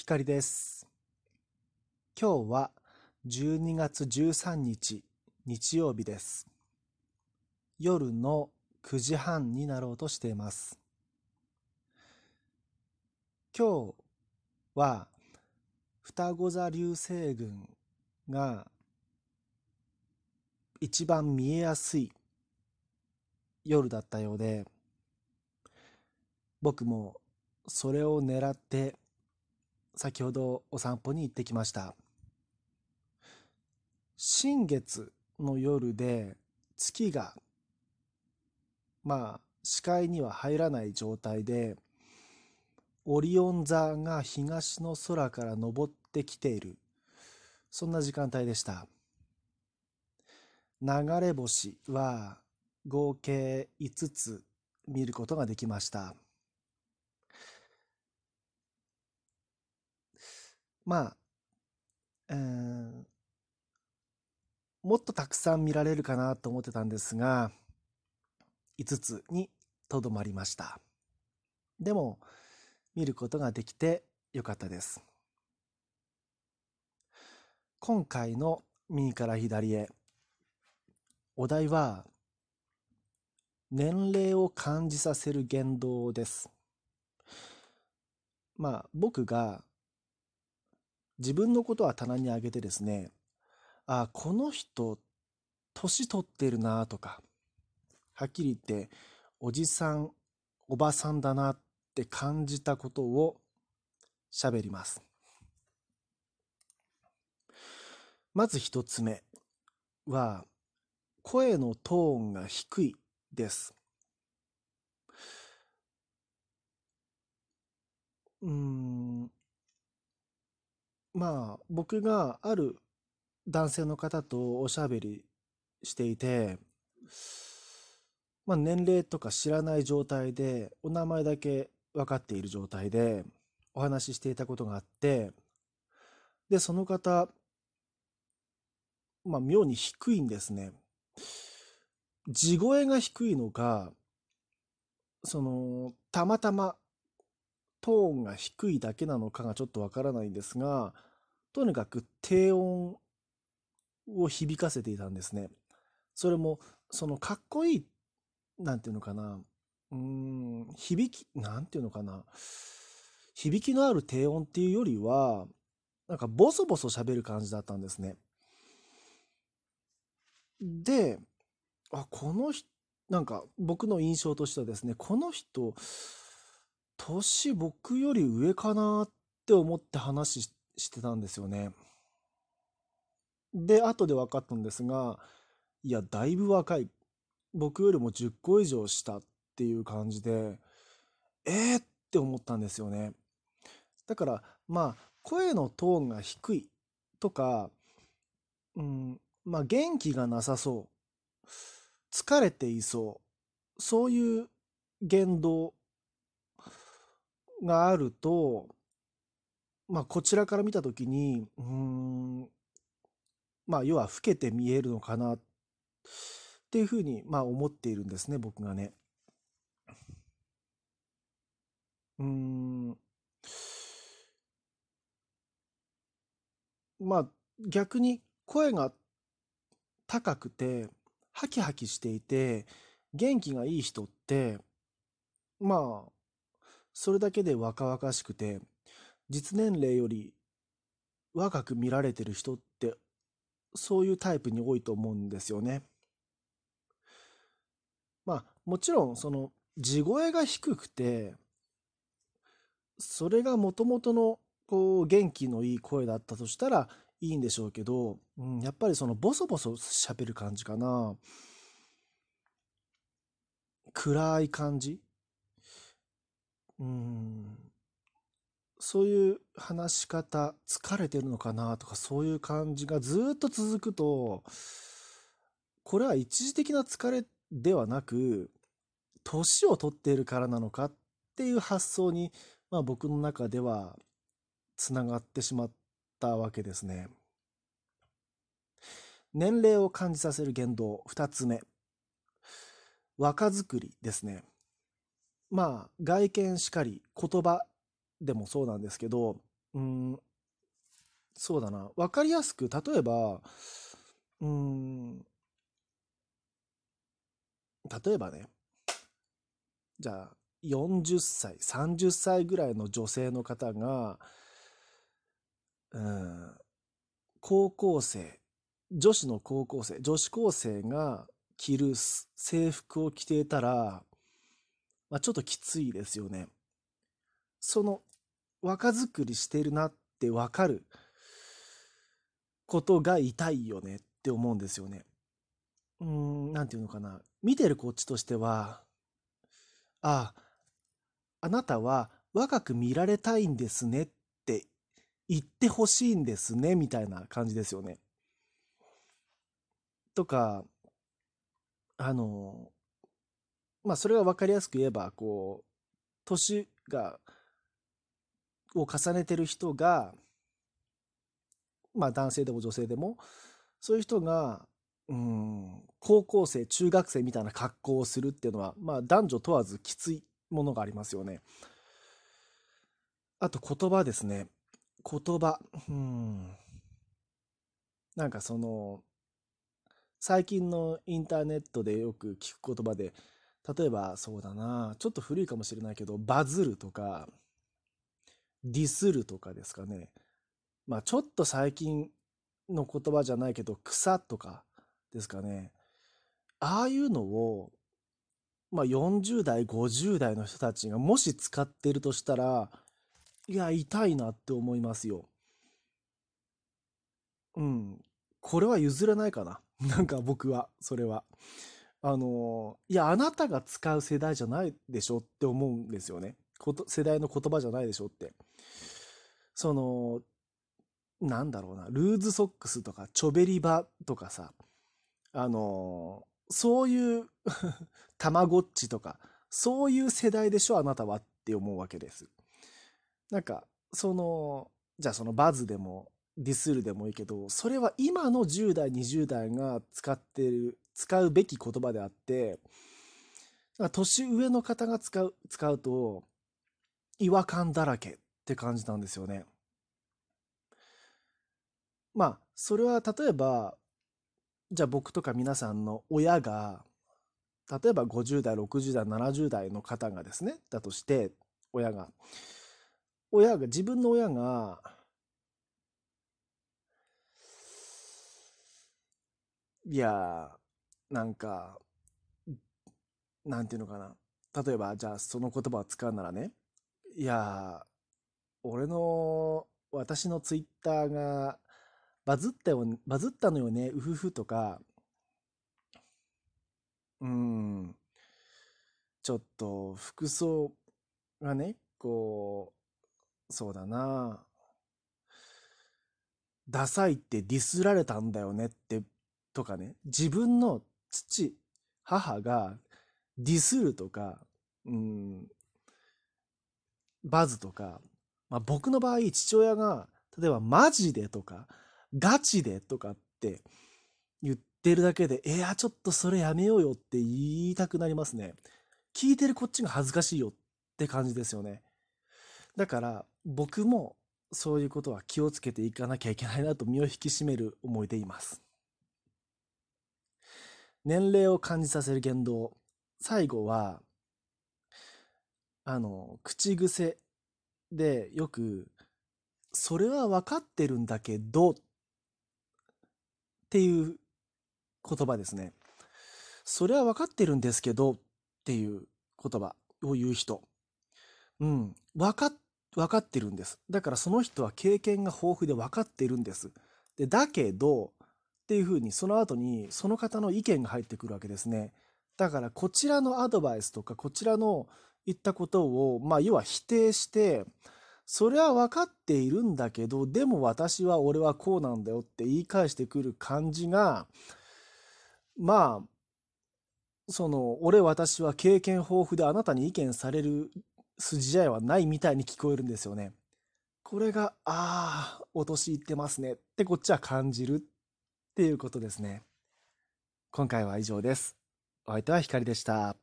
光です。今日は12月13日日曜日です。夜の9時半になろうとしています。今日は双子座流星群が一番見えやすい夜だったようで、僕もそれを狙って先ほどお散歩に行ってきました。新月の夜で月がまあ視界には入らない状態でオリオン座が東の空から昇ってきている。そんな時間帯でした。流れ星は合計5つ見ることができました。まあ、えーもっとたくさん見られるかなと思ってたんですが、5つにとどまりました。でも、見ることができてよかったです。今回の右から左へ、お題は、年齢を感じさせる言動です。まあ、僕が自分のことは棚に上げてですね、あ、この人、年取ってるなとか、はっきり言って、おじさん、おばさんだなって感じたことを喋ります。まず一つ目は、声のトーンが低いです。うん、まあ、僕がある男性の方とおしゃべりしていて、まあ、年齢とか知らない状態で、お名前だけ分かっている状態でお話ししていたことがあって、で、その方、まあ、妙に低いんですね。地声が低いのか、その、たまたまトーンが低いだけなのかがちょっとわからないんですが、とにかく低音を響かせていたんですね。それも、そのかっこいい、なんていうのかな、うーん、響き、なんていうのかな、響きのある低音っていうよりは、なんかボソボソ喋る感じだったんですね。で、あ、この人、なんか僕の印象としてはですね、この人、年僕より上かなって思って話ししてたんですよね。で、後で分かったんですが、いや、だいぶ若い。僕よりも10個以上下っていう感じで、えーって思ったんですよね。だから、まあ、声のトーンが低いとか、うん、まあ、元気がなさそう、疲れていそう、そういう言動があると、まあ、こちらから見たときに、うん、まあ、要は老けて見えるのかなっていうふうに、まあ、思っているんですね、僕がね。うん、まあ、逆に声が高くて、ハキハキしていて、元気がいい人って、まあ、それだけで若々しくて、実年齢より若く見られてる人って、そういうタイプに多いと思うんですよね。まあ、もちろん、その、地声が低くて、それがもともとの、こう、元気のいい声だったとしたらいいんでしょうけど、うん、やっぱりその、ボソボソ喋る感じかな。暗い感じうん、そういう話し方、疲れてるのかなとか、そういう感じがずっと続くと、これは一時的な疲れではなく、年を取っているからなのかっていう発想に、まあ僕の中ではつながってしまったわけですね。年齢を感じさせる言動、二つ目。若作りですね。まあ、外見しかり、言葉でもそうなんですけど、うん、そうだな。わかりやすく、例えば、うん、例えばね、じゃあ、40歳、30歳ぐらいの女性の方が、うん、高校生、女子の高校生、女子高生が着る制服を着ていたら、まあ、ちょっときついですよね。その若作りしてるなってわかることが痛いよねって思うんですよね。うーん、なんていうのかな。見てるこっちとしては、ああ、あなたは若く見られたいんですねって言ってほしいんですねみたいな感じですよね。とか、あの、まあそれが分かりやすく言えば、こう、年が、を重ねてる人が、まあ男性でも女性でも、そういう人が、うん、高校生、中学生みたいな格好をするっていうのは、まあ男女問わずきついものがありますよね。あと言葉ですね。言葉。うん。なんかその、最近のインターネットでよく聞く言葉で、例えばそうだな、ちょっと古いかもしれないけど、バズるとか、ディスるとかですかね。まあちょっと最近の言葉じゃないけど、草とかですかね。ああいうのをまあ、40代、50代の人たちがもし使ってるとしたら、いや、痛いなって思いますよ。うん。これは譲らないかな。なんか僕は、それは。あの、いや、あなたが使う世代じゃないでしょって思うんですよね。こと世代の言葉じゃないでしょって。その、なんだろうな、ルーズソックスとか、チョベリバとかさ、あの、そういう たまごっちとか、そういう世代でしょ、あなたはって思うわけです。なんか、その、じゃあそのバズでもディスるでもいいけど、それは今の10代、20代が使ってる、使うべき言葉であって、年上の方が使う、使うと、違和感だらけって感じなんですよね。まあ、それは例えば、じゃあ僕とか皆さんの親が、例えば50代、60代、70代の方がですね、だとして、親が、親が、自分の親が、いや、なんか、なんていうのかな。例えば、じゃあその言葉を使うならね、いや、俺の、私のツイッターがバズったよ、バズったのよね、うふふとか、うん、ちょっと服装がね、こう、そうだな、ダサいってディスられたんだよねって、とかね、自分の父、母がディスるとか、うん、バズとか、まあ、僕の場合、父親が、例えばマジでとか、ガチでとかって言ってるだけで、いや、ちょっとそれやめようよって言いたくなりますね。聞いてるこっちが恥ずかしいよって感じですよね。だから僕もそういうことは気をつけていかなきゃいけないなと身を引き締める思いでいます。年齢を感じさせる言動。最後は、あの、口癖でよく、それは分かってるんだけどっていう言葉ですね。それは分かってるんですけどっていう言葉を言う人。うん。分か、分かってるんです。だからその人は経験が豊富で分かってるんです。で、だけど、っていうふうにその後にその方の意見が入ってくるわけですね。だからこちらのアドバイスとかこちらの言ったことを、まあ要は否定して、それは分かっているんだけど、でも私は俺はこうなんだよって言い返してくる感じが、まあ、その、俺私は経験豊富であなたに意見される筋合いはないみたいに聞こえるんですよね。これが、ああ、陥ってますねってこっちは感じるっていうことですね。今回は以上です。お相手は光でした。